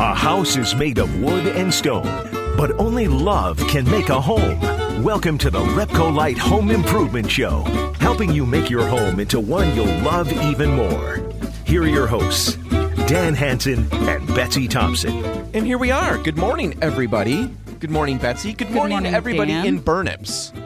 A house is made of wood and stone, but only love can make a home. Welcome to the Repcolite Home Improvement Show, helping you make your home into one you'll love even more. Here are your hosts, Dan Hanson and Betsy Thompson. And here we are. Good morning, everybody. Good morning, Betsy. Good morning, morning, everybody Dan. in Burnips.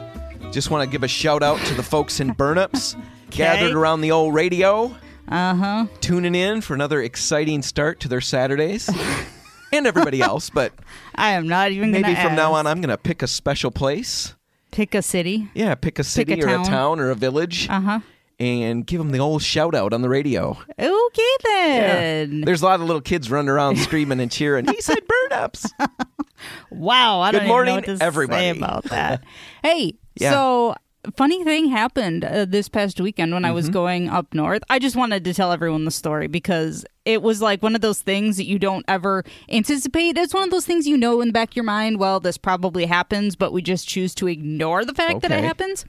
Just want to give a shout out to the folks in Burnips gathered around the old radio, Uh huh. tuning in for another exciting start to their Saturdays. and everybody else, but I am not even maybe from now on I'm going to pick a special place. pick a city. Yeah, pick a city a or a town. town or a village Uh huh. and give them the old shout out on the radio. Okay then. There's a lot of little kids running around screaming and cheering. He said Burnips. Wow. I Good don't morning, even know what to everybody. say about that. hey. Yeah. So. Funny thing happened uh, this past weekend when I Mm-hmm. was going up north. I just wanted to tell everyone the story because it was like one of those things that you don't ever anticipate. It's one of those things you know in the back of your mind, well, this probably happens, but we just choose to ignore the fact that it happens.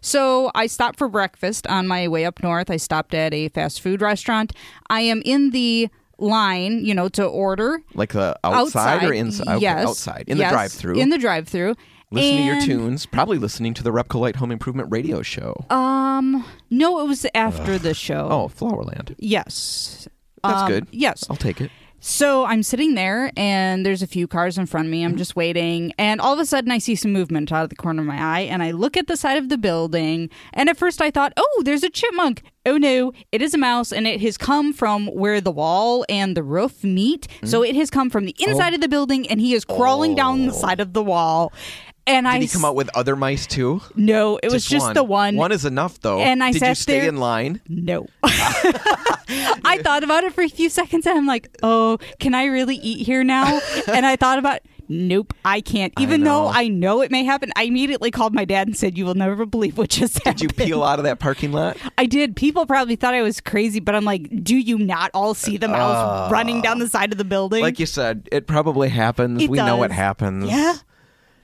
So I stopped for breakfast on my way up north. I stopped at a fast food restaurant. I am in the line, you know, to order Like the outside, or inside? Okay, Yes, outside. In Yes, the drive through. In the drive-through. Listening to your tunes, probably listening to the Repcolite Home Improvement Radio Show. Um, no, it was after the show. oh, Flowerland. yes. That's Um, good. Yes. I'll take it. So I'm sitting there, and there's a few cars in front of me. I'm just waiting, and all of a sudden I see some movement out of the corner of my eye, and I look at the side of the building. And at first I thought, "Oh, there's a chipmunk." Oh no, it is a mouse, and it has come from where the wall and the roof meet. So Mm-hmm. it has come from the inside of the building, and he is crawling down the side of the wall. And I. Did he come out with other mice too? no, it was just the one. One is enough though. And I Did you stay there- in line? No. I thought about it for a few seconds and I'm like, oh, can I really eat here now? And I thought about, nope, I can't. Even though know. I know it may happen, I immediately called my dad and said, you will never believe what just happened. Did you peel out of that parking lot? I did. People probably thought I was crazy, but I'm like, do you not all see the mouse ah. running down the side of the building? Like you said, it probably happens. It we know it happens. yeah.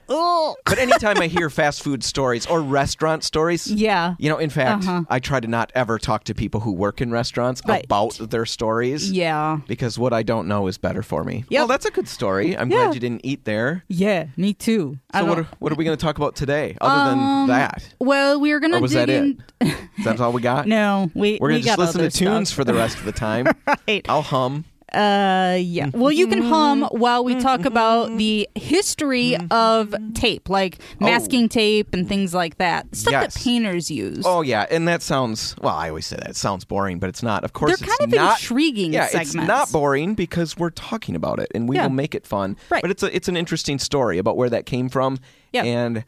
Oh. But anytime I hear fast food stories or restaurant stories, Yeah. you know, in fact, Uh-huh. I try to not ever talk to people who work in restaurants Right. about their stories. Yeah. Because what I don't know is better for me. Yep. Well, that's a good story. I'm Yeah. glad you didn't eat there. Yeah, me too. So what are, what are we going to talk about today, other than Um, that? Well, we are gonna was dig that in. it? That's all we got. No, we We're gonna just listen to tunes stuff. for the rest of the time. right. I'll hum. Uh, yeah. Well, you can hum Mm-hmm. while we talk about the history of tape, like masking tape and things like that. Stuff Oh. Yes. that painters use. Oh yeah, and that sounds well. I always say that it sounds boring, but it's not. Of course, They're it's kind of not, intriguing Yeah, segments. it's not boring because we're talking about it, and we Yeah. will make it fun. Right. But it's a it's an interesting story about where that came from Yep. and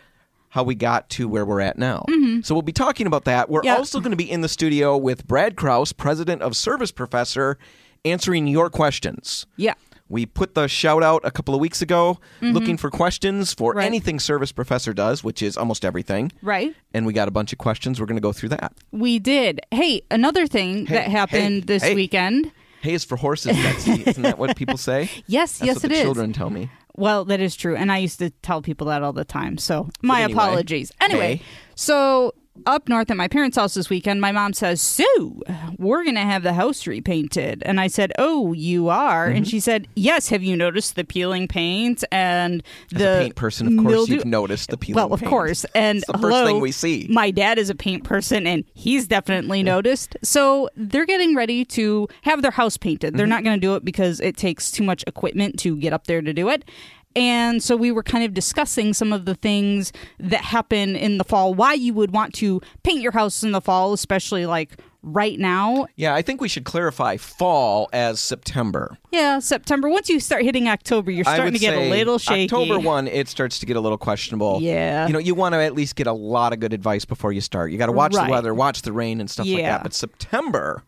how we got to where we're at now. So we'll be talking about that. We're Mm-hmm. Yep. also going to be in the studio with Brad Kraus, president of Service Professor, answering your questions. Yeah. We put the shout out a couple of weeks ago looking for questions for Mm-hmm. Right. anything Service Professor does, which is almost everything. Right. And we got a bunch of questions. We're going to go through that. We did. Hey, another thing Hey, that happened hey, this hey. weekend. Hay is for horses, Betsy. Isn't that what people say? Yes, That's yes, what it the is. children tell me. Well, that is true, and I used to tell people that all the time. So my anyway, apologies. Anyway, so up north at my parents' house this weekend, my mom says, Sue, we're gonna have the house repainted," and I said, "Oh, you are?" Mm-hmm. And she said, "Yes. Have you noticed the peeling paint and As the paint person, of course, mildew- you've noticed the peeling Well, of paint. course, and It's the first thing we see. My dad is a paint person, and he's definitely noticed. So they're getting ready to have their house painted. Mm-hmm. They're not going to do it because it takes too much equipment to get up there to do it. And so we were kind of discussing some of the things that happen in the fall, why you would want to paint your house in the fall, especially like right now. Yeah, I think we should clarify fall as September. Yeah, September. Once you start hitting October, you're starting to get a little shaky. October 1, it starts to get a little questionable. Yeah. You know, you want to at least get a lot of good advice before you start. You got to watch Right. the weather, watch the rain and stuff like that. But September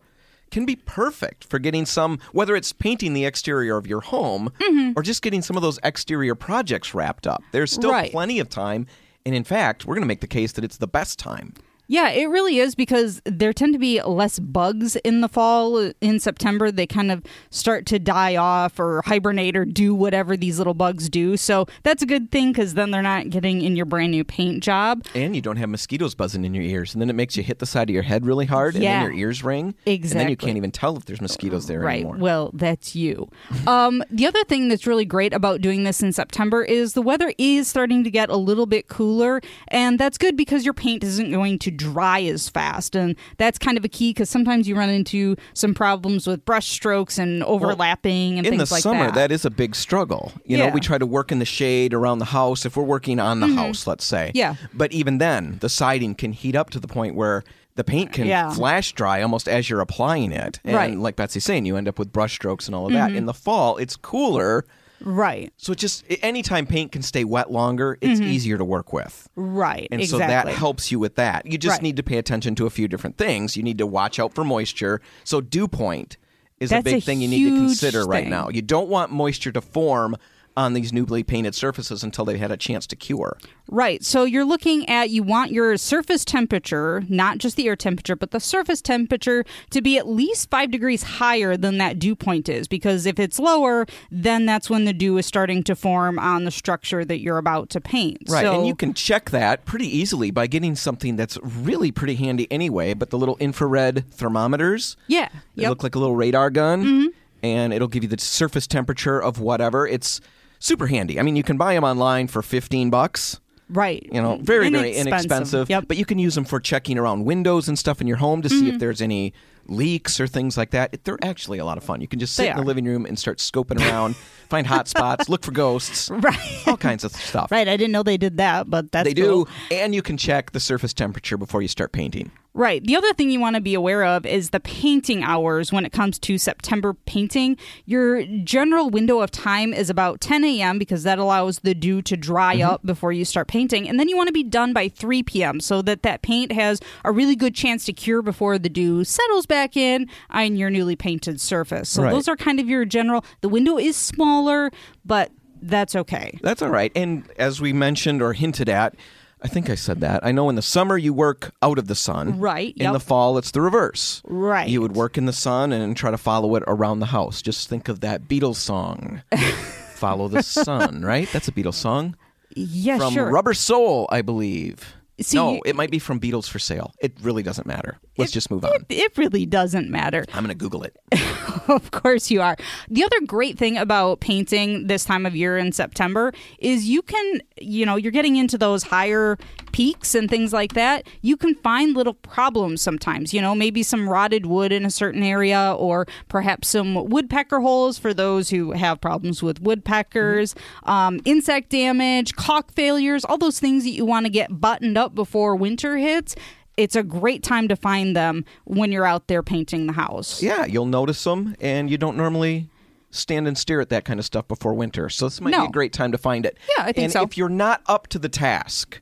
can be perfect for getting some, whether it's painting the exterior of your home mm-hmm. or just getting some of those exterior projects wrapped up. There's still Right. plenty of time. And in fact, we're going to make the case that it's the best time. Yeah, it really is because there tend to be less bugs in the fall. In September, they kind of start to die off or hibernate or do whatever these little bugs do. So that's a good thing because then they're not getting in your brand new paint job. And you don't have mosquitoes buzzing in your ears. And then it makes you hit the side of your head really hard and Yeah. then your ears ring. Exactly. And then you can't even tell if there's mosquitoes there Right. anymore. Well, that's you. Um, the other thing that's really great about doing this in September is the weather is starting to get a little bit cooler, and that's good because your paint isn't going to dry as fast, and that's kind of a key because sometimes you run into some problems with brush strokes and overlapping and in things the like summer, that. that is a big struggle. You know, we try to work in the shade around the house if we're working on the house, let's say. Mm-hmm. Yeah. But even then, the siding can heat up to the point where the paint can Yeah. flash dry almost as you're applying it. And Right. Mm-hmm. like Betsy's saying, you end up with brush strokes and all of that. In the fall, it's cooler. Right, So it just anytime paint can stay wet longer, it's easier to work with. right, And Mm-hmm. exactly. so that helps you with that. You just Right. need to pay attention to a few different things. You need to watch out for moisture. So dew point is a big a thing you need to consider right now. You don't want moisture to form on these newly painted surfaces until they've had a chance to cure. Right. So you're looking at you want your surface temperature, not just the air temperature, but the surface temperature to be at least five degrees higher than that dew point is. Because if it's lower, then that's when the dew is starting to form on the structure that you're about to paint. Right. So, and you can check that pretty easily by getting something that's really pretty handy anyway, but the little infrared thermometers. yeah. They Yep. look like a little radar gun, mm-hmm. and it'll give you the surface temperature of whatever. It's super handy. I mean, you can buy them online for 15 bucks. right. You know, very, very Inexpensive. inexpensive. Yep. Mm-hmm. But you can use them for checking around windows and stuff in your home to see if there's any leaks or things like that. It- They're actually a lot of fun. You can just sit They in the living room and start scoping around, find hot spots, look for ghosts, Right. all kinds of stuff. Right. I didn't know they did that, but that's They do, and you can check the surface temperature before you start painting. Right. The other thing you want to be aware of is the painting hours when it comes to September painting. Your general window of time is about 10 a.m. because that allows the dew to dry Mm-hmm. up before you start painting. And then you want to be done by 3 p.m. so that that paint has a really good chance to cure before the dew settles back in on your newly painted surface. So Right. those are kind of your general. The window is smaller, but that's okay. That's all right. And as we mentioned or hinted at, I think I said that. I know in the summer you work out of the sun. Right, In yep. the fall, it's the reverse. Right. You would work in the sun and try to follow it around the house. Just think of that Beatles song, "Follow the Sun." Right? That's a Beatles song Yeah, from sure. Rubber Soul, I believe. See, no, you- it might be from Beatles for Sale. It really doesn't matter. Let's just move on. It really doesn't matter. I'm going to Google it. Of course you are. The other great thing about painting this time of year in September is you can, you know, you're getting into those higher peaks and things like that. You can find little problems sometimes, you know, maybe some rotted wood in a certain area or perhaps some woodpecker holes for those who have problems with woodpeckers, um, insect damage, caulk failures, all those things that you want to get buttoned up before winter hits. It's a great time to find them when you're out there painting the house. Yeah, you'll notice them, and you don't normally stand and stare at that kind of stuff before winter. So this might be a great time to find it. Yeah, I think and so. if you're not up to the task,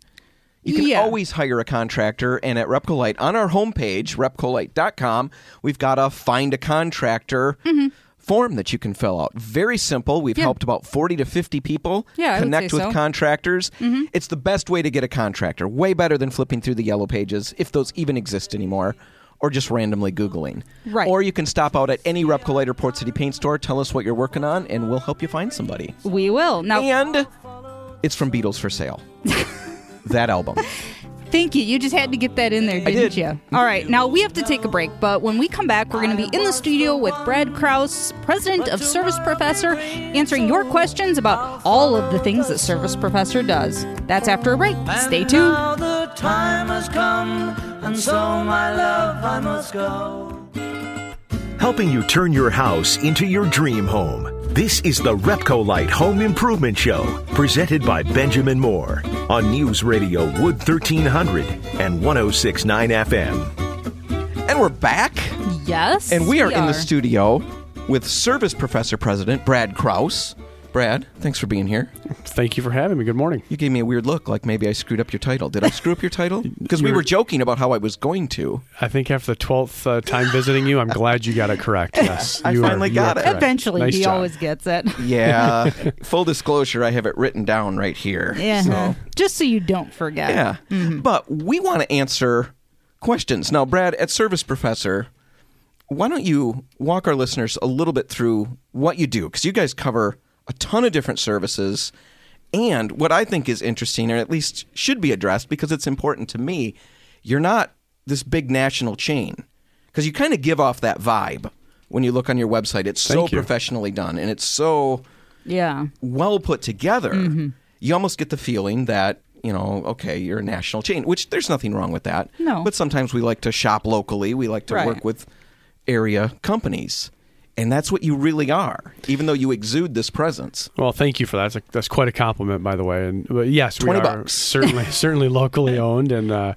you can Yeah. always hire a contractor. And at Repcolite, on our homepage, repcolite.com, we've got a find a contractor form that you can fill out. Very simple. We've Mm-hmm. Yeah. helped about 40 to 50 people Yeah, connect with so. Mm-hmm. contractors. It's the best way to get a contractor. Way better than flipping through the yellow pages, if those even exist anymore. Or just randomly Googling. Right. Or you can stop out at any Repcolite or Port City Paint store, tell us what you're working on, and we'll help you find somebody. We will. Now, And it's from Beatles for Sale. that album. thank you. You just had to get that in there, didn't did. you? All right. Now, we have to take a break, but when we come back, we're going to be in the studio with Brad Kraus, president of Service Professor, answering your questions about all of the things that Service Professor does. That's after a break. Stay tuned. Now the time has come, and so my love I must go. helping you turn your house into your dream home. This is the Repcolite Home Improvement Show, presented by Benjamin Moore on News Radio Wood 1300 and 1069 FM. And we're back, Yes. and we are in the studio with Service Professor President Brad Kraus. Brad, thanks for being here. Thank you for having me. Good morning. You gave me a weird look, like maybe I screwed up your title. Did I screw up your title? Because we were joking about how I was going to. I think after the twelfth uh, time visiting you, I'm glad you got it correct. Yes, I you finally you got it. correct. Eventually, Nice he job. always gets it. Yeah. Full disclosure, I have it written down right here. Yeah. So, Just so you don't forget. yeah. But we want to answer questions. Now, Brad, at Service Professor, why don't you walk our listeners a little bit through what you do? Because you guys cover a ton of different services. And what I think is interesting, or at least should be addressed because it's important to me, you're not this big national chain. Because you kind of give off that vibe when you look on your website. It's so you. professionally done and it's so Yeah. well put together, Mm-hmm. you almost get the feeling that you know, okay, you're a national chain, which there's nothing wrong with that. No. but sometimes we like to shop locally. We like to Right. work with area companies, and that's what you really are. Even though you exude this presence. Well, thank you for that. That's, a, that's quite a compliment, by the way. And but yes, we 20 are bucks. certainly certainly locally owned, and uh,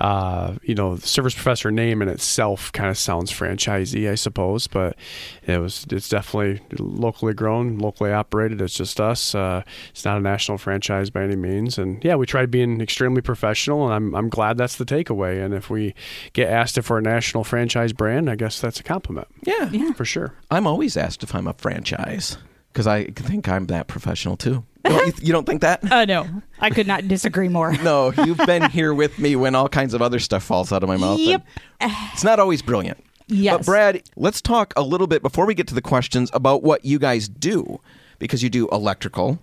uh, you know, the service professor name in itself kind of sounds franchisee, I suppose, but it was it's definitely locally grown, locally operated. It's just us. Uh, it's not a national franchise by any means, and yeah, we tried being extremely professional, and I'm I'm glad that's the takeaway. And if we get asked if we're a national franchise brand, I guess that's a compliment Yeah, Yeah. for sure. I'm always asked if I'm a franchise because I think I'm that professional too. You don't, you, you don't think that? Uh, no, I could not disagree more. No, you've been here with me when all kinds of other stuff falls out of my mouth. Yep. It's not always brilliant. Yes. But Brad, let's talk a little bit before we get to the questions about what you guys do because you do electrical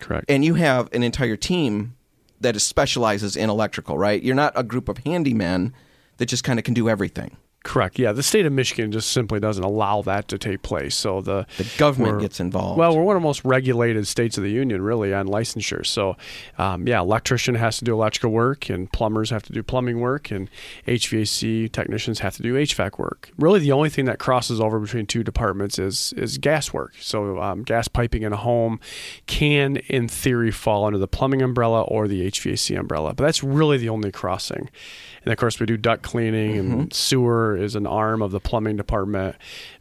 Correct. and you have an entire team that specializes in electrical, right? You're not a group of handymen that just kind of can do everything. Correct. Yeah, the state of Michigan just simply doesn't allow that to take place. So the The government gets involved. Well, we're one of the most regulated states of the union, really, on licensure. So, um, yeah, electrician has to do electrical work, and plumbers have to do plumbing work, and HVAC technicians have to do HVAC work. Really, the only thing that crosses over between two departments is is gas work. So, um, gas piping in a home can, in theory, fall under the plumbing umbrella or the HVAC umbrella, but that's really the only crossing. And of course, we do duct cleaning, and sewer is an arm of the plumbing department.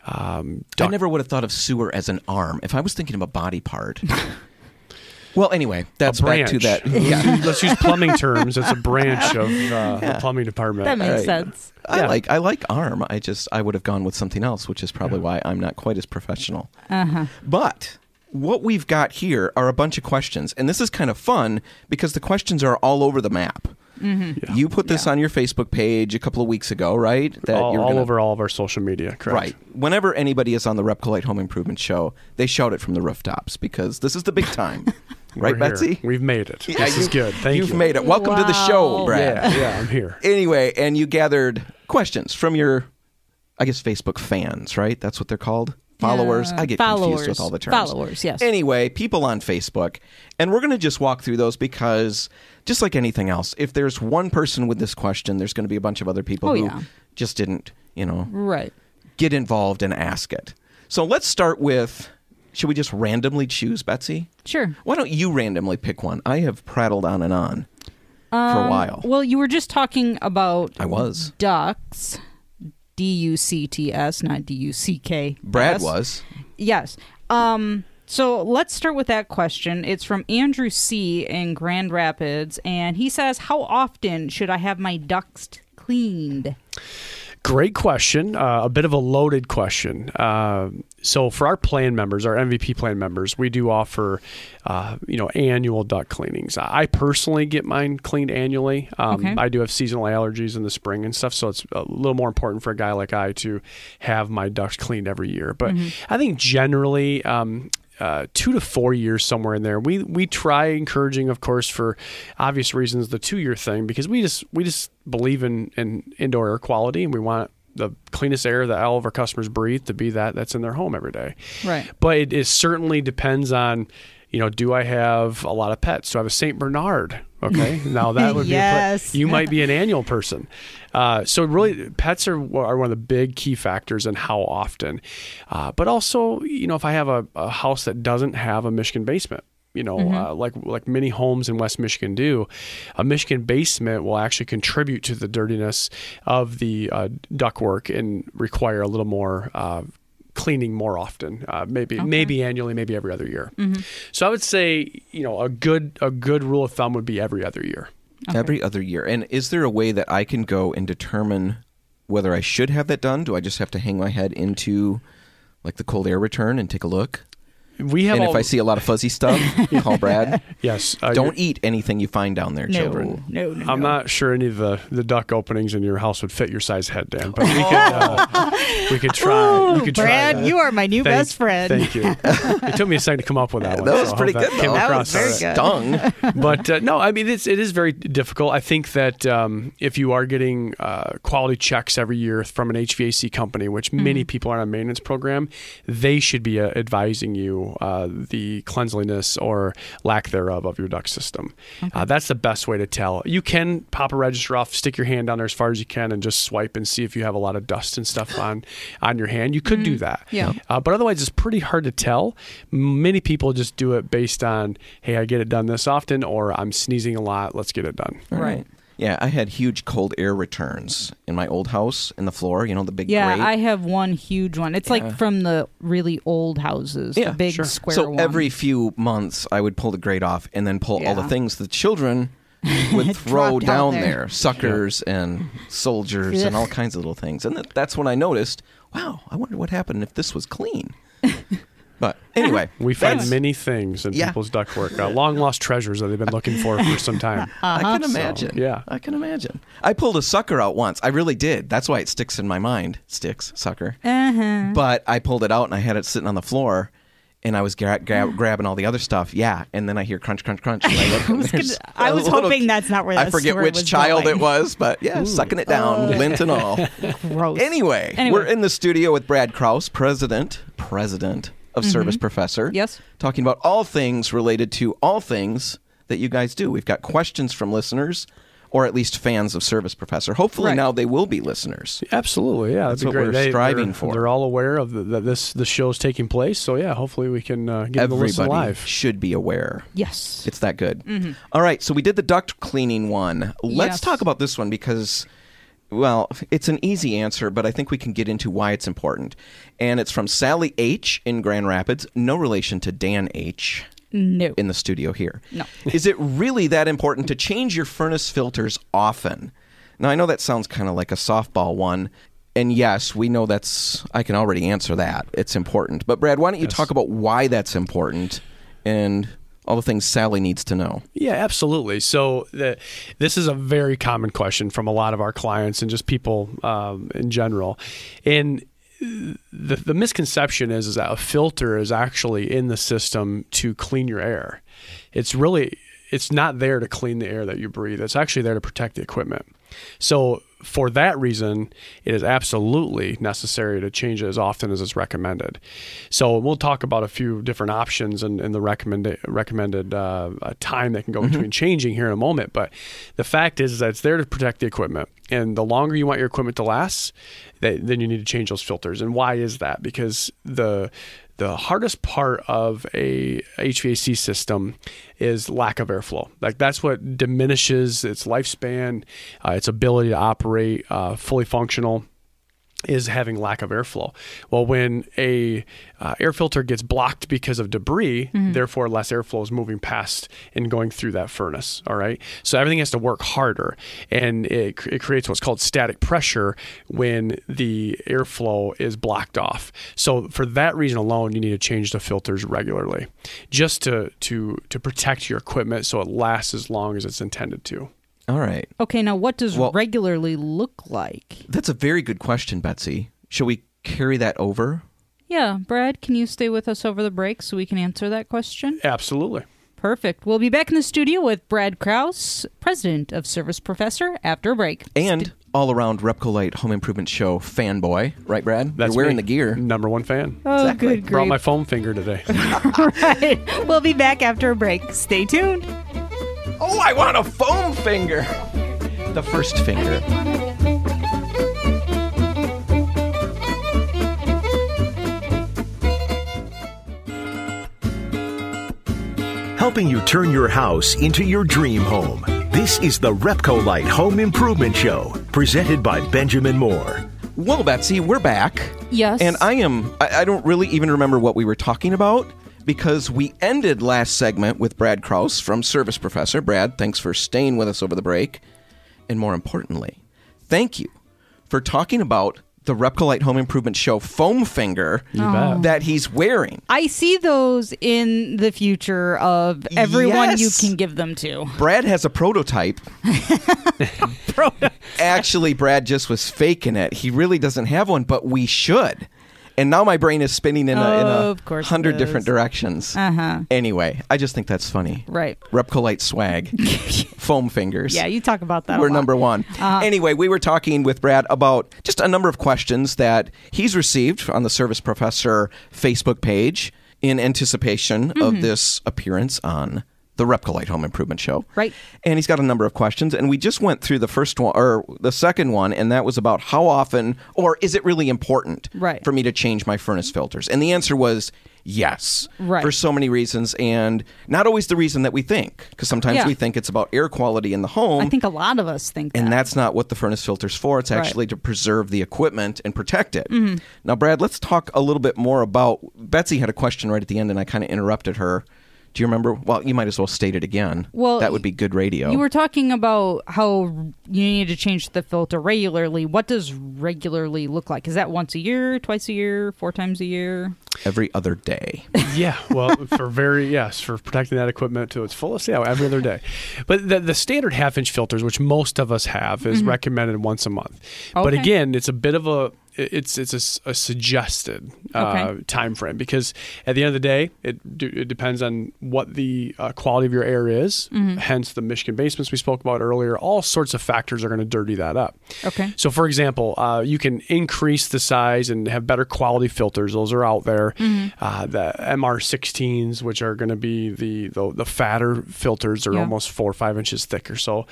Um, I never would have thought of sewer as an arm. If I was thinking of a body part. well, anyway, that's a back branch. to that. Yeah. Let's use plumbing terms. It's a branch of uh, the plumbing department. that makes Right. sense. I Yeah. like I like arm. I just I would have gone with something else, which is probably why I'm not quite as professional. Uh-huh. But what we've got here are a bunch of questions, and this is kind of fun because the questions are all over the map. Mm-hmm. You put this on your Facebook page a couple of weeks ago, right? That all, you're all gonna- over all of our social media. Correct. Right. Whenever anybody is on the Repcolite Home Improvement Show, they shout it from the rooftops because this is the big time. right, We're here. Betsy? We've made it. Yeah, this is good. Thank You've you. Have made it. Welcome to the show, Brad. Yeah, yeah, I'm here. Anyway, and you gathered questions from your, I guess, Facebook fans, right? That's what they're called. Followers. Uh, I get followers. confused with all the terms. Followers, yes. Anyway, people on Facebook. And we're going to just walk through those because, just like anything else, if there's one person with this question, there's going to be a bunch of other people Oh, who yeah. just didn't, you know, Right. get involved and ask it. So let's start with should we just randomly choose, Betsy? Sure. Why don't you randomly pick one? I have prattled on and on for a while. Well, you were just talking about I was. ducks. D U C T S, not D U C K. Brad was. Yes. Um, so let's start with that question. It's from Andrew C. in Grand Rapids, and he says, How often should I have my ducks cleaned? Great question. Uh, a bit of a loaded question. Uh, so for our plan members, our MVP plan members, we do offer, uh, you know, annual duct cleanings. I personally get mine cleaned annually. Um, Okay. I do have seasonal allergies in the spring and stuff, so it's a little more important for a guy like I to have my ducts cleaned every year. But I think generally. Um, uh, two to four years somewhere in there. We we try encouraging, of course, for obvious reasons, the two year thing because we just we just believe in, in indoor air quality and we want the cleanest air that all of our customers breathe to be that that's in their home every day. Right. But it, it certainly depends on, you know, do I have a lot of pets? Do I have a Saint Bernard? Okay, now that would Yes. be a, you might be an annual person. Uh, so really, pets are are one of the big key factors in how often. Uh, but also, you know, if I have a, a house that doesn't have a Michigan basement. You know, uh, like like many homes in West Michigan do, a Michigan basement will actually contribute to the dirtiness of the uh, ductwork and require a little more uh, cleaning more often, uh, maybe maybe annually, maybe every other year. So I would say, you know, a good a good rule of thumb would be every other year. Every other year. And is there a way that I can go and determine whether I should have that done? Do I just have to hang my head into like the cold air return and take a look? We have and all, if I see a lot of fuzzy stuff, call Brad. yes, uh, Don't eat anything you find down there, No, children. no, no. I'm no. not sure any of the, the duck openings in your house would fit your size head, Dan. But we could uh, we could try. we could try Brad, that. you are my new Thank- best friend. Thank you. it took me a second to come up with that one. That was I hope pretty good, came though. That across was very all right. good. Stung. but uh, no, I mean it's it is very difficult. I think that um, if you are getting uh, quality checks every year from an HVAC company, which many people are on a maintenance program, they should be uh, advising you uh, the cleanliness or lack thereof of your duct system. Uh, that's the best way to tell. You can pop a register off, stick your hand down there as far as you can, and just swipe and see if you have a lot of dust and stuff on on your hand. You could do that. Yeah. Uh, but otherwise, it's pretty hard to tell. Many people just do it based on, hey, I get it done this often, or I'm sneezing a lot. Let's get it done. Right. Yeah, I had huge cold air returns in my old house in the floor. You know the big Yeah, grate. I have one huge one. It's Yeah. like from the really old houses, Yeah, the big sure. square so one. every few months, I would pull the grate off and then pull all the things the children would throw down there. there. suckers and soldiers and all kinds of little things. And that, that's when I noticed, wow, I wonder what happened if this was clean. but anyway, We find many things in Yeah. people's ductwork, uh, long lost treasures that they've been looking for for some time. I can So, imagine. yeah. I can imagine. I pulled a sucker out once. I really did. That's why it sticks in my mind. Sticks, sucker. Uh-huh. But I pulled it out and I had it sitting on the floor. And I was gra- gra- grabbing all the other stuff, yeah. And then I hear crunch, crunch, crunch. And I, look, and was gonna- there's I a was little- hoping that's not where I that forget story which was child going. it was, but yeah, sucking it down, lint and all. Gross. Anyway, Anyway. we're in the studio with Brad Kraus, president, president of Service Professor. Mm-hmm. Yes. Talking about all things related to all things that you guys do. We've got questions from listeners, or at least fans of Service Professor. Hopefully Right. now they will be listeners. Absolutely, yeah, That's be what great. we're They- striving they're- for. They're all aware of the, that this the show's taking place, so yeah, hopefully we can uh, get them to listen Everybody live. should be aware. Yes. It's that good. All right, so we did the duct cleaning one. Let's Yes. talk about this one because, well, it's an easy answer, but I think we can get into why it's important. And it's from Sally H. in Grand Rapids, no relation to Dan H. no. in the studio here. No. Is it really that important to change your furnace filters often? Now, I know that sounds kind of like a softball one. And yes, we know that's, I can already answer that. It's important. But, Brad, why don't you talk about why that's important and all the things Sally needs to know? Yeah, absolutely. So the, this is a very common question from a lot of our clients and just people um, in general. And the, the misconception is, is that a filter is actually in the system to clean your air. It's really it's not there to clean the air that you breathe. It's actually there to protect the equipment. So for that reason, it is absolutely necessary to change it as often as is recommended. So we'll talk about a few different options and, and the recommended recommended uh, time that can go between changing here in a moment. But the fact is, is that it's there to protect the equipment, and the longer you want your equipment to last, that, then you need to change those filters. And why is that? Because the the hardest part of a HVAC system is lack of airflow. Like that's what diminishes its lifespan, uh, its ability to operate uh, fully functional is having lack of airflow. Well, when a uh, air filter gets blocked because of debris, therefore less airflow is moving past and going through that furnace. All right, so everything has to work harder, and it, it creates what's called static pressure when the airflow is blocked off. So for that reason alone, you need to change the filters regularly, just to to to protect your equipment so it lasts as long as it's intended to. All right. Okay, now what does Well- regularly look like? That's a very good question, Betsy. Shall we carry that over? Yeah, Brad, can you stay with us over the break so we can answer that question? Absolutely. Perfect. We'll be back in the studio with Brad Kraus, president of Service Professor, after a break. And all around Repcolite Home Improvement Show fanboy, right, Brad? That's You're wearing me. the gear. Number one fan. Oh, Exactly. good Brought grief. my foam finger today. right. We'll be back after a break. Stay tuned. Oh, I want a foam finger. The first finger. helping you turn your house into your dream home. This is the Repcolite Home Improvement Show, presented by Benjamin Moore. Well, Betsy, we're back. Yes. And I am, I, I don't really even remember what we were talking about because we ended last segment with Brad Kraus from Service Professor. Brad, thanks for staying with us over the break. And more importantly, thank you for talking about the Repcolite Home Improvement Show foam finger oh. that he's wearing. I see those in the future of everyone you can give them to. Brad has a prototype. Actually, Brad just was faking it. He really doesn't have one, but we should. And now my brain is spinning in a, in a course hundred different directions. Uh-huh. Anyway, I just think that's funny. Right. Repcolite swag, foam fingers. Yeah, you talk about that. We're number one. Uh-huh. Anyway, we were talking with Brad about just a number of questions that he's received on the Service Professor Facebook page in anticipation Mm-hmm. of this appearance on the Repcolite Home Improvement Show. Right. And he's got a number of questions, and we just went through the first one or the second one, and that was about how often or is it really important Right. for me to change my furnace filters? And the answer was yes, Right. for so many reasons, and not always the reason that we think, because sometimes Yeah. we think it's about air quality in the home. I think a lot of us think And that's not what the furnace filter's for. It's Right. actually to preserve the equipment and protect it. Mm-hmm. Now, Brad, let's talk a little bit more about. Betsy had a question right at the end, and I kind of interrupted her. Do you remember? Well, you might as well state it again. Well, that would be good radio. You were talking about how you need to change the filter regularly. What does regularly look like? Is that once a year, twice a year, four times a year? every other day. Yeah, well, for very yes, for protecting that equipment to its fullest. Yeah, every other day. But the, the standard half inch filters, which most of us have, is mm-hmm. recommended once a month. But again, it's a bit of a it's it's a a, suggested uh, Okay. time frame because at the end of the day, it do, it depends on what the uh, quality of your air is. Hence, the Michigan basements we spoke about earlier. All sorts of factors are going to dirty that up. Okay. So, for example, uh, you can increase the size and have better quality filters. Those are out there. Uh, the MR16s, which are going to be the, the the fatter filters, are Yeah. almost four or five inches thicker. So,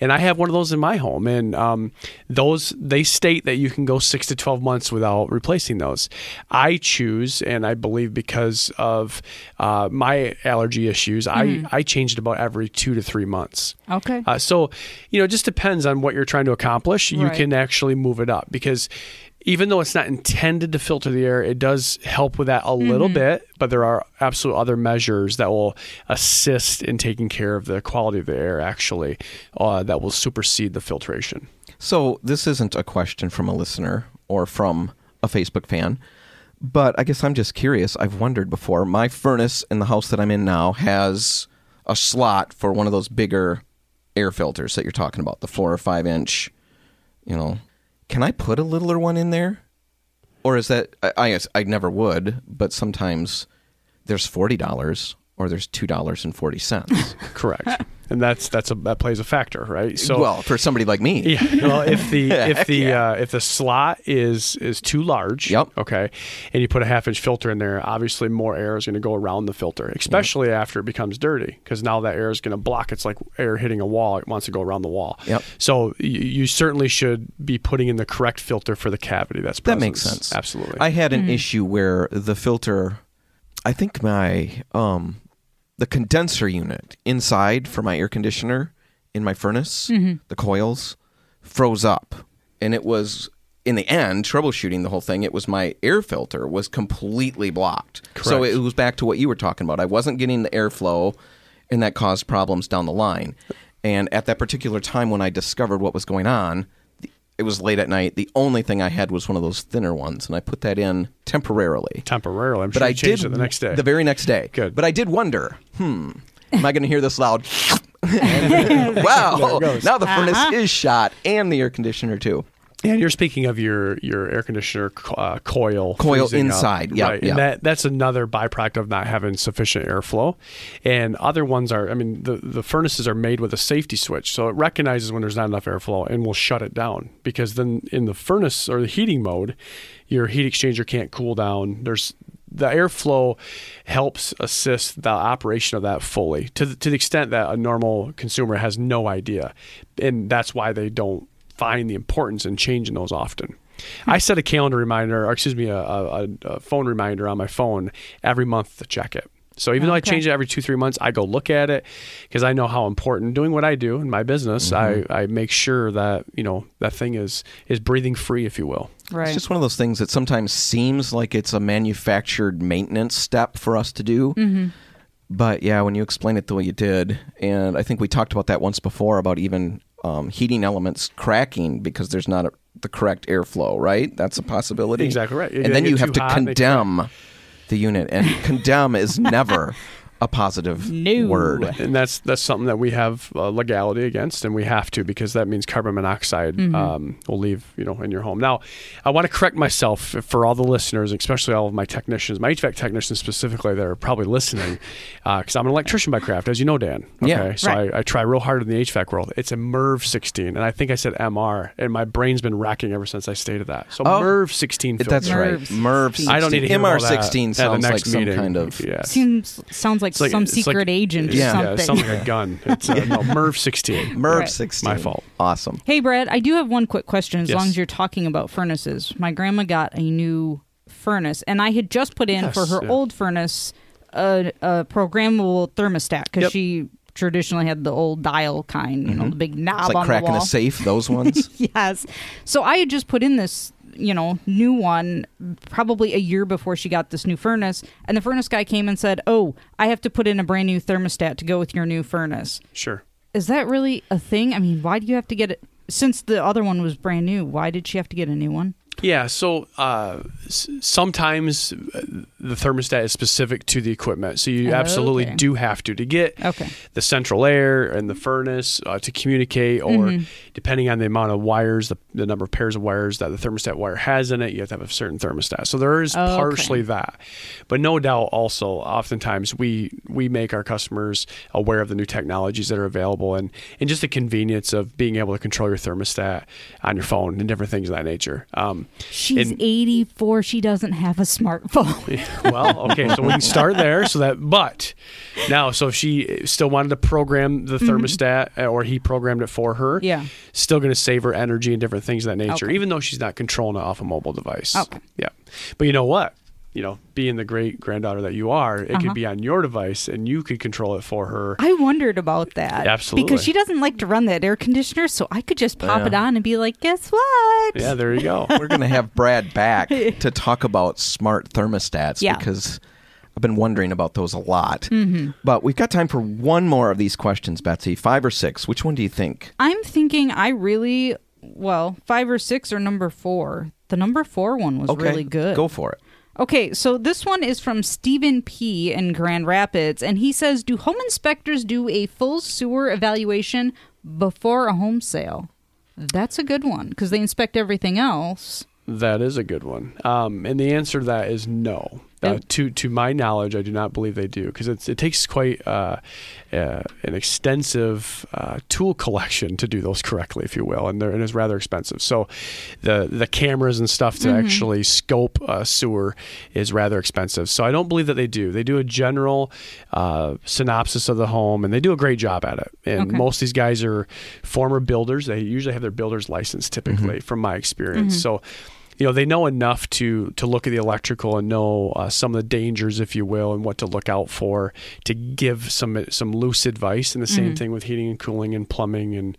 and I have one of those in my home, and um, those they state that you can go six to twelve months without replacing those. I choose, and I believe because of uh, my allergy issues, I I change it about every two to three months. Okay. Uh, so, you know, it just depends on what you're trying to accomplish. You Right. can actually move it up because even though it's not intended to filter the air, it does help with that a Mm-hmm. little bit. But there are absolute other measures that will assist in taking care of the quality of the air, actually, uh, that will supersede the filtration. So this isn't a question from a listener or from a Facebook fan, but I guess I'm just curious. I've wondered before. My furnace in the house that I'm in now has a slot for one of those bigger air filters that you're talking about, the four or five inch. You know, can I put a littler one in there, or is that I I, I never would, but sometimes there's forty dollars or there's two dollars and forty cents. Correct. and that's that's a that plays a factor, right? So well, for somebody like me, Yeah. Well, if the if the yeah. uh, if the slot is is too large, Yep. okay, and you put a half inch filter in there, obviously more air is going to go around the filter, especially after it becomes dirty, because now that air is going to block. It's like air hitting a wall; it wants to go around the wall. Yep. So you, you certainly should be putting in the correct filter for the cavity. That's That makes sense. Absolutely. I had an issue where the filter, I think my um, the condenser unit inside for my air conditioner in my furnace, mm-hmm. the coils froze up, and it was in the end troubleshooting the whole thing. It was my air filter was completely blocked. So it was back to what you were talking about. I wasn't getting the airflow, and that caused problems down the line. And at that particular time when I discovered what was going on, it was late at night. The only thing I had was one of those thinner ones, and I put that in temporarily. temporarily. I'm But sure I changed did it the next day. The very next day. Good. But I did wonder, hmm, am I going to hear this loud? Wow! Now the furnace is shot, and the air conditioner too. And you're speaking of your your air conditioner uh, coil Coil inside, yeah, right? yeah. And that that's another byproduct of not having sufficient airflow. And other ones are, I mean, the the furnaces are made with a safety switch, so it recognizes when there's not enough airflow and will shut it down. Because then in the furnace or the heating mode, your heat exchanger can't cool down. There's the airflow helps assist the operation of that fully to the, to the extent that a normal consumer has no idea, and that's why they don't find the importance in changing those often. I set a calendar reminder, or excuse me, a, a, a phone reminder on my phone every month to check it. So even though I change it every two, three months, I go look at it because I know how important doing what I do in my business. I, I make sure that you know that thing is is breathing free, if you will. Right. It's just one of those things that sometimes seems like it's a manufactured maintenance step for us to do. Mm-hmm. But yeah, when you explain it the way you did, and I think we talked about that once before about even um, heating elements cracking because there's not a, the correct airflow, right? That's a possibility. Exactly right. And then you have to hot condemn the unit, and condemn is never a positive No. word. and that's that's something that we have uh, legality against, and we have to because that means carbon monoxide Mm-hmm. um, will leave you know in your home. Now, I want to correct myself for all the listeners, especially all of my technicians, my HVAC technicians specifically that are probably listening, because I'm an electrician by craft, as you know, Dan. Okay, Yeah. so Right. I, I try real hard in the HVAC world. It's a MERV 16, and I think I said MR, and my brain's been racking ever since I stated that. So Oh, MERV 16 filter. That's right. Merv MERV 16. I don't need to hear MR all that 16 at the sounds like next some kind of. Yeah. Seems sounds like, It's like- some it's like- secret agent or Yeah. something. Yeah, it sounds like a gun. It's uh, no, MERV 16. MERV Right. 16. My fault. Awesome. Hey, Brad, I do have one quick question as Yes. long as you're talking about furnaces. My grandma got a new furnace, and I had just put in Yes, for her yeah. old furnace a, a programmable thermostat because Yep. she traditionally had the old dial kind, you know, the big knob Mm-hmm. It's like on the cracking wall. a safe, those ones. yes. So I had just put in this, you know, new one probably a year before she got this new furnace. And the furnace guy came and said, Oh, I have to put in a brand new thermostat to go with your new furnace. Sure. Is that really a thing? I mean, why do you have to get it? Since the other one was brand new, why did she have to get a new one? Yeah, so uh, s- sometimes uh, the thermostat is specific to the equipment, so you Oh, absolutely okay. do have to to get Okay. the central air and the furnace uh, to communicate, or Mm-hmm. Depending on the amount of wires, the, the number of pairs of wires that the thermostat wire has in it, you have to have a certain thermostat. So there is Oh, okay. partially that, but no doubt also oftentimes we we make our customers aware of the new technologies that are available and and just the convenience of being able to control your thermostat on your phone and different things of that nature. Um, She's And- 84. She doesn't have a smartphone. well, okay, so we can start there. So that, but now, so if she still wanted to program the thermostat, uh, or he programmed it for her, Mm-hmm. Yeah. Still going to save her energy and different things of that nature, Okay. even though she's not controlling it off a mobile device. Okay. Yeah, but you know what? You know, being the great granddaughter that you are, it Uh-huh. could be on your device, and you could control it for her. I wondered about that. Absolutely. Because she doesn't like to run that air conditioner, so I could just pop Yeah. it on and be like, guess what? yeah, there you go. We're going to have Brad back to talk about smart thermostats Yeah. because I've been wondering about those a lot. Mm-hmm. But we've got time for one more of these questions, Betsy. Five or six. Which one do you think? I'm thinking I really, well, five or six or number four. The number four one was Okay, really good. Go for it. Okay, so this one is from Stephen P. in Grand Rapids, and he says Do home inspectors do a full sewer evaluation before a home sale? That's a good one because they inspect everything else. That is a good one. Um, and the answer to that is no. Uh, to to my knowledge, I do not believe they do because it takes quite uh, uh, an extensive uh, tool collection to do those correctly, if you will, and, they're, and it's rather expensive. So the the cameras and stuff to actually scope a sewer is rather expensive. So I don't believe that they do. They do a general uh, synopsis of the home, and they do a great job at it. And Okay. most of these guys are former builders. They usually have their builder's license, typically, from my experience. So you know they know enough to to look at the electrical and know uh, some of the dangers, if you will, and what to look out for to give some some loose advice. And the same thing with heating and cooling and plumbing and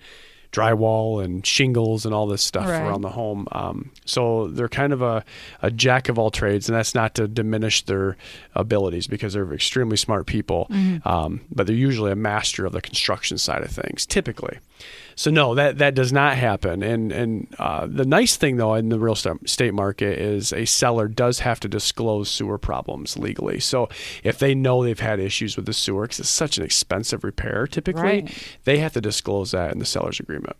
drywall and shingles and all this stuff Right. around the home. Um, so they're kind of a, a jack of all trades, and that's not to diminish their abilities because they're extremely smart people. Um, but they're usually a master of the construction side of things, typically. So no, that that does not happen. And and uh, the nice thing though in the real estate market is a seller does have to disclose sewer problems legally. So if they know they've had issues with the sewer, because it's such an expensive repair, typically Right. they have to disclose that in the seller's agreement.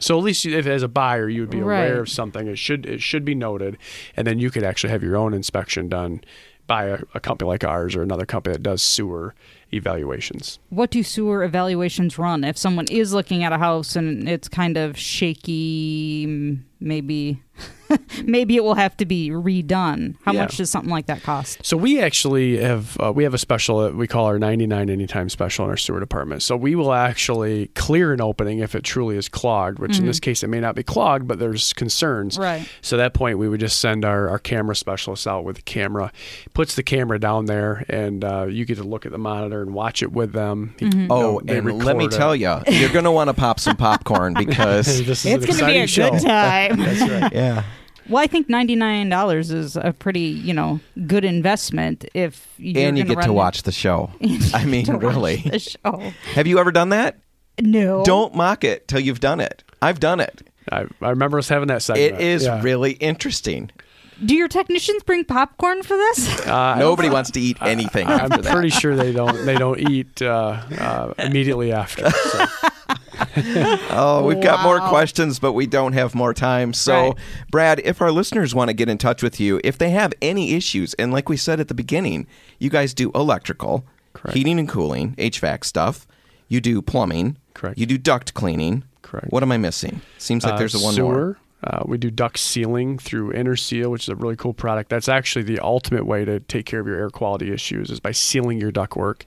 So at least if as a buyer you would be aware Right. of something, it should it should be noted, and then you could actually have your own inspection done by a, a company like ours or another company that does sewer evaluations. What do sewer evaluations run? If someone is looking at a house and it's kind of shaky, maybe maybe it will have to be redone. How Yeah. much does something like that cost? So we actually have uh, we have a special that we call our 99 anytime special in our sewer department. So we will actually clear an opening if it truly is clogged, which in this case it may not be clogged, but there's concerns. Mm-hmm. Right. So at that point we would just send our, our camera specialist out with the camera, puts the camera down there, and uh, you get to look at the monitor and watch it with them. He- Mm-hmm. you Oh, know, they and let me it. tell you, you're going to want to pop some popcorn because, this is It's an going to be a show. good time. That's right. yeah. well, I think ninety nine dollars is a pretty you know good investment if you're And you gonna get to watch the show. I mean, to watch really. the show. Have you ever done that? No, Don't mock it till you've done it. I've done it. I, I remember us having that segment. It is Yeah. really interesting. Do your technicians bring popcorn for this? Uh, Nobody wants to eat anything I'm after that. pretty sure they don't they don't eat uh, uh, immediately after. So. Oh, we've got more questions, but we don't have more time. So, Right. Brad, if our listeners want to get in touch with you, if they have any issues, and like we said at the beginning, you guys do electrical, Correct. heating and cooling, HVAC stuff. You do plumbing. Correct. You do duct cleaning. Correct. What am I missing? Seems like Uh, there's a one sewer. more. Uh, we do duct sealing through InterSeal, which is a really cool product. That's actually the ultimate way to take care of your air quality issues is by sealing your ductwork.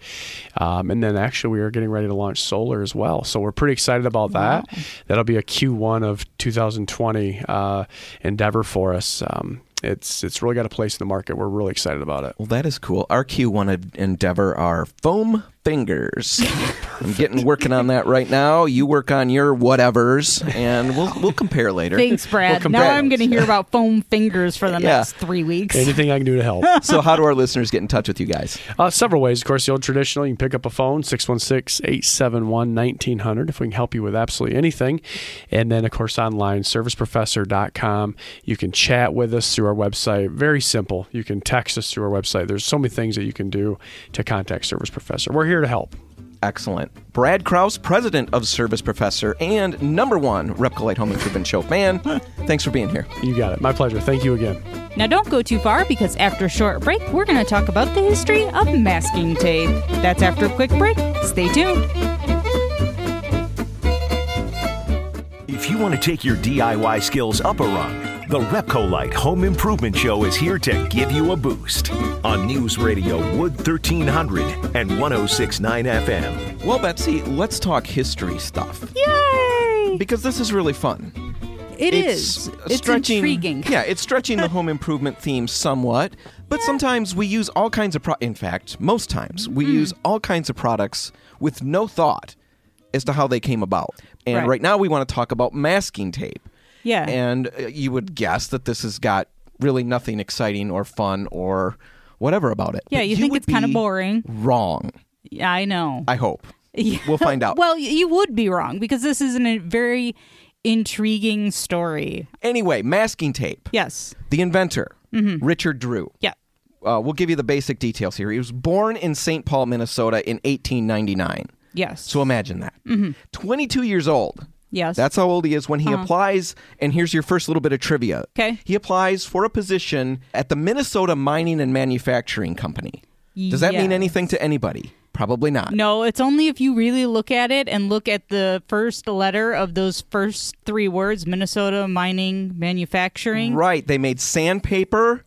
Um, and then actually, we are getting ready to launch solar as well. So we're pretty excited about that. That'll be a Q1 of 2020 uh, endeavor for us. Um, it's it's really got a place in the market. We're really excited about it. Well, that is cool. Our Q1 endeavor are foam fingers. I'm getting working on that right now. You work on your whatevers, and we'll we'll compare later. Thanks, Brad. Welcome now. I'm going to hear about foam fingers for the Yeah. next three weeks. Anything I can do to help. So, how do our listeners get in touch with you guys? Uh, several ways. Of course, the old traditional, you can pick up a phone, 616 871 1900, if we can help you with absolutely anything. And then, of course, online, serviceprofessor.com. You can chat with us through our website. Very simple. You can text us through our website. There's so many things that you can do to contact Service Professor. We're here to help. Excellent. Brad Kraus, president of Service Professor and number one Repcolite Home Improvement Show fan. Thanks for being here. You got it. My pleasure. Thank you again. Now, don't go too far because after a short break, we're going to talk about the history of masking tape. That's after a quick break. Stay tuned. If you want to take your DIY skills up a rung, the Repcolite Home Improvement Show is here to give you a boost on News Radio Wood 1300 and 1069 FM. Well, Betsy, let's talk history stuff Yay! because this is really fun. It it's is. It's stretching, intriguing. Yeah, it's stretching the home improvement theme somewhat, but sometimes we use all kinds of pro- in fact, most times we Mm-hmm. use all kinds of products with no thought as to how they came about. And Right. right, now we want to talk about masking tape. Yeah. And uh, you would guess that this has got really nothing exciting or fun or whatever about it. Yeah, But you think it's kinda boring. Wrong. Yeah, I know. I hope. Yeah. We'll find out. well, you would be wrong because this is a very intriguing story. Anyway, masking tape. Yes. The inventor, Mm-hmm. Richard Drew. Yeah. Uh, we'll give you the basic details here. He was born in St. Paul, Minnesota in 1899. Yes. So imagine that. 22 years old. Yes. That's how old he is when he uh-huh. applies. And here's your first little bit of trivia. Okay. He applies for a position at the Minnesota Mining and Manufacturing Company. Does that mean anything to anybody? Probably not. No, it's only if you really look at it and look at the first letter of those first three words Minnesota Mining Manufacturing. Right. They made sandpaper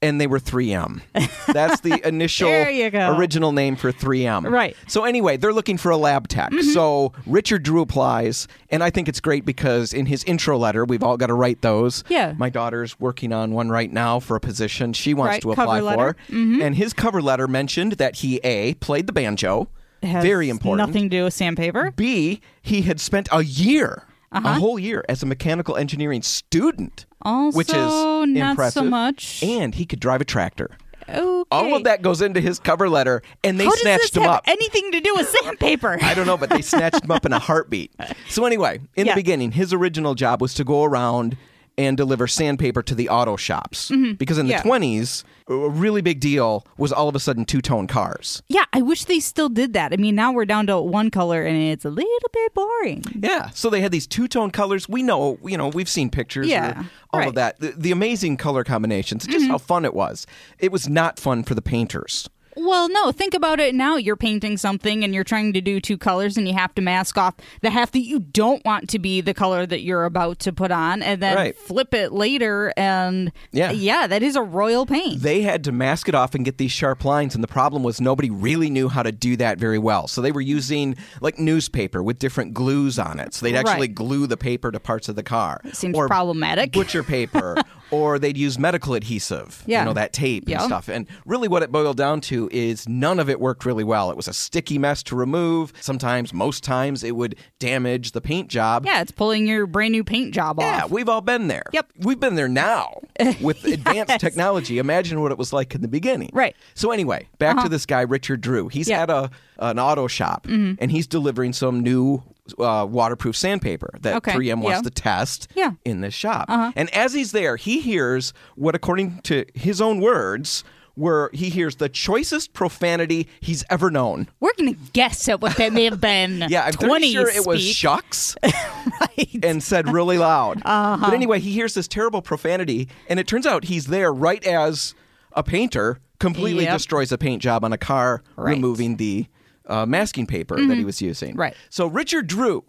and they were 3M. That's the initial There you go. original name for 3M. Right. Mm-hmm. So anyway, they're looking for a lab tech. So Richard Drew applies, and I think it's great because in his intro letter, we've all got to write those. Yeah. My daughter's working on one right now for a position she wants Right, to apply letter. Mm-hmm. for. And his cover letter mentioned that he A played the banjo. Very important. Nothing to do with sandpaper. B, he had spent a year, Uh-huh. a whole year, as a mechanical engineering student, Also, which is not impressive. so much. And he could drive a tractor. Okay. All of that goes into his cover letter, and they How snatched him have up. anything to do with sandpaper? I don't know, but they snatched him up in a heartbeat. So anyway, in Yeah. the beginning, his original job was to go around and deliver sandpaper to the auto shops because in the Mm-hmm. Yeah. 20s, a really big deal was all of a sudden two-tone cars. yeah, I wish they still did that. I mean, now we're down to one color and it's a little bit boring. Yeah, so they had these two-tone colors. We know, you know, we've seen pictures, Yeah, all right. of that. The, the amazing color combinations, just how fun it was. It was not fun for the painters. Well, no, think about it now. You're painting something and you're trying to do two colors and you have to mask off the half that you don't want to be the color that you're about to put on and then Right. flip it later and Yeah. yeah, that is a royal paint. They had to mask it off and get these sharp lines, and the problem was nobody really knew how to do that very well. So they were using like newspaper with different glues on it. So they'd actually Right. glue the paper to parts of the car. Seems problematic. Butcher paper, or they'd use medical adhesive. Yeah. you know that tape Yeah. and stuff. And really, what it boiled down to is none of it worked really well. It was a sticky mess to remove. Sometimes, most times, it would damage the paint job. yeah, it's pulling your brand new paint job Yeah, off. Yeah, we've all been there. Yep. We've been there now with advanced technology. Imagine what it was like in the beginning. Right. So anyway, back to uh-huh. this guy Richard Drew. He's Yeah. at a an auto shop mm-hmm. and he's delivering some new uh, waterproof sandpaper that Okay, 3M wants yeah. to test Yeah. in this shop. Uh-huh. And as he's there, he hears what, according to his own words, where he hears the choicest profanity he's ever known. We're gonna guess at what that may have been. Yeah, I'm pretty 20 sure it was shucks right. and said really loud. Uh-huh. But anyway, he hears this terrible profanity, and it turns out he's there right as a painter completely Yep. destroys a paint job on a car, Right. Removing the uh, masking paper that he was using. Right. So Richard Drew,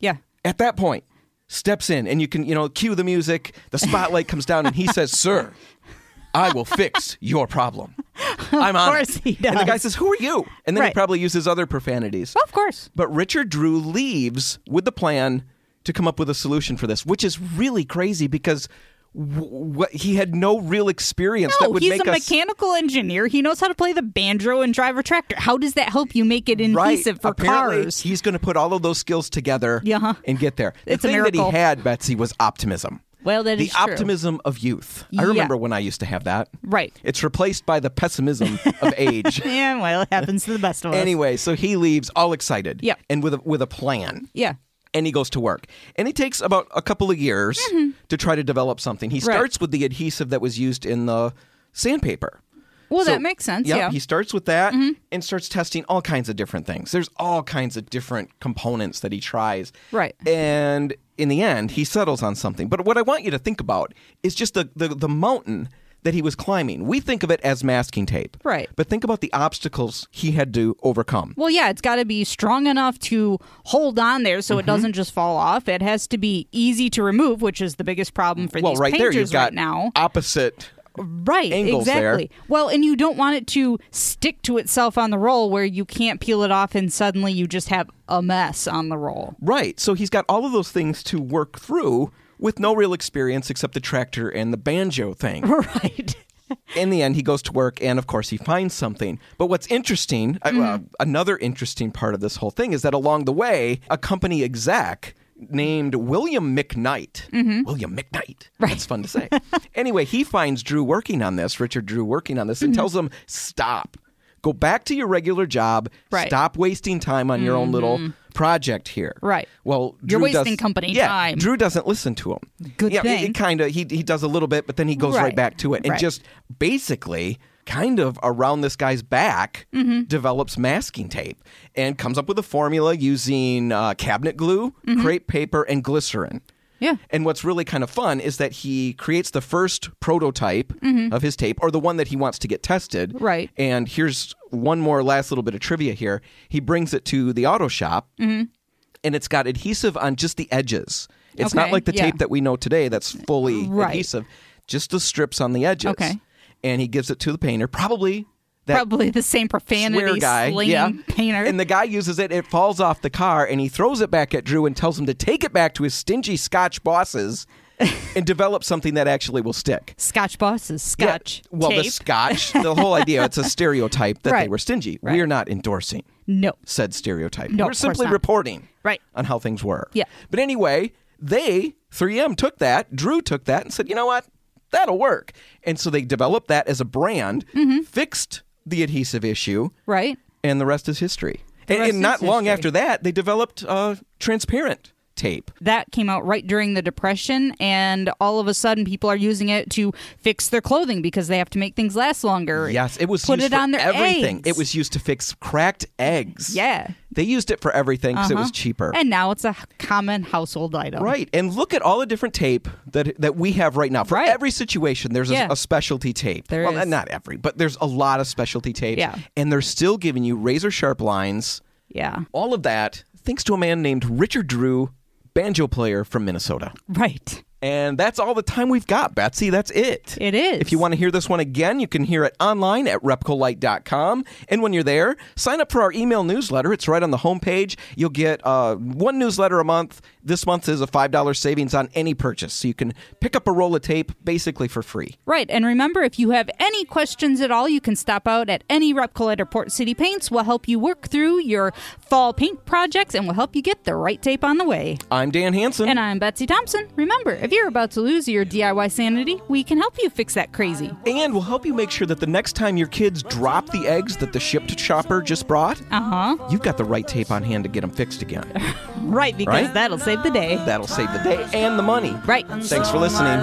yeah. at that point, steps in, and you can, you know, cue the music. The spotlight comes down, and he says, "Sir." I will fix your problem. I'm on Of course it. he does. And the guy says, "Who are you?" And then he probably uses other profanities. Of course. But Richard Drew leaves with the plan to come up with a solution for this, which is really crazy because what he had no real experience that No, he's a us mechanical engineer. He knows how to play the banjo and drive a tractor. How does that help you make it right. adhesive for Apparently, cars? He's going to put all of those skills together Yeah. and get there. The It's thing that he had, Betsy, was optimism. Well, that the is true. optimism of youth. I Yeah. remember when I used to have that. Right. It's replaced by the pessimism of age. Yeah, well, it happens to the best of us. Anyway, so he leaves all excited. Yep. And with a, with a plan. Yeah. And he goes to work. And it takes about a couple of years to try to develop something. He Mm-hmm. Right. starts with the adhesive that was used in the sandpaper. Well, So- that makes sense. Yep, yeah. Mm-hmm. he starts with that and starts testing all kinds of different things. There's all kinds of different components that he tries. Right. And in the end, he settles on something. But what I want you to think about is just the, the, the mountain that he was climbing. We think of it as masking tape. Right. But think about the obstacles he had to overcome. Well, yeah, it's got to be strong enough to hold on there so Mm-hmm. it doesn't just fall off. It has to be easy to remove, which is the biggest problem for well, these right there, painters you've got right now. opposite. Right, angles there. exactly. Well, and you don't want it to stick to itself on the roll where you can't peel it off and suddenly you just have a mess on the roll. Right. So he's got all of those things to work through with no real experience except the tractor and the banjo thing. Right. In the end, he goes to work and, of course, he finds something. But what's interesting, uh, uh, another interesting part of this whole thing is that along the way, a company exec named William McKnight. William McKnight. That's fun to say. anyway, he finds Drew working on this, Richard Drew working on this, and tells him, stop. Go back to your regular job. Right. Stop wasting time on your own little project here. Right. Well, You're Drew does- wasting company yeah, time. Drew doesn't listen to him. Good yeah, thing. kind of. He he does a little bit, but then he goes right, Right. back to it, and Right. just basically, kind of around this guy's back, Mm-hmm. develops masking tape and comes up with a formula using uh, cabinet glue, Mm-hmm. crepe paper, and glycerin. Yeah. And what's really kind of fun is that he creates the first prototype of his tape, or the one that he wants to get tested. Mm-hmm. Right. And here's one more last little bit of trivia here. He brings it to the auto shop, and it's got adhesive on just the edges. It's not like the yeah. tape that we know today that's fully Right. adhesive, just the strips on the edges. Okay. And he gives it to the painter, probably Probably the same profanity guy. slinging yeah. painter. And the guy uses it, it falls off the car, and he throws it back at Drew and tells him to take it back to his stingy Scotch bosses and develop something that actually will stick. Scotch bosses, Yeah, Scotch Well, tape. the Scotch, the whole idea, it's a stereotype that they were stingy. Right. We're not endorsing no. said stereotype. No, we're simply reporting Right. on how things were. Yeah. But anyway, they 3M took that, Drew took that, and said, you know what, that'll work. And so they developed that as a brand, Mm-hmm. fixed the adhesive issue, Right? and the rest is history. And, and not long history. after that, they developed uh, transparent tape. That came out right during the Depression, and all of a sudden, people are using it to fix their clothing because they have to make things last longer. Yes, it was put used it for on their everything. eggs. It was used to fix cracked eggs. Yeah. They used it for everything because it was Uh-huh. cheaper. And now it's a common household item. Right, and look at all the different tape that that we have right now. For Right. every situation, there's a, Yeah. a specialty tape. There well, is. not every, but there's a lot of specialty tape. Yeah. and they're still giving you razor sharp lines. Yeah. All of that thanks to a man named Richard Drew, banjo player from Minnesota. Right. And that's all the time we've got, Betsy. That's it. It is. If you want to hear this one again, you can hear it online at repcolite.com. And when you're there, sign up for our email newsletter. It's right on the homepage. You'll get uh, one newsletter a month. This month is a $5 savings on any purchase, so you can pick up a roll of tape basically for free. Right, and remember, if you have any questions at all, you can stop out at any Repcolite or Port City Paints. We'll help you work through your fall paint projects and we'll help you get the right tape on the way. I'm Dan Hanson, And I'm Betsy Thompson. Remember, if you're about to lose your DIY sanity, we can help you fix that crazy. And we'll help you make sure that the next time your kids drop the eggs that the shipped shopper just brought, uh-huh. you've got the right tape on hand to get them fixed again. right, because right? that'll save save the day. That'll save the day and the money. Right. And Thanks so for listening.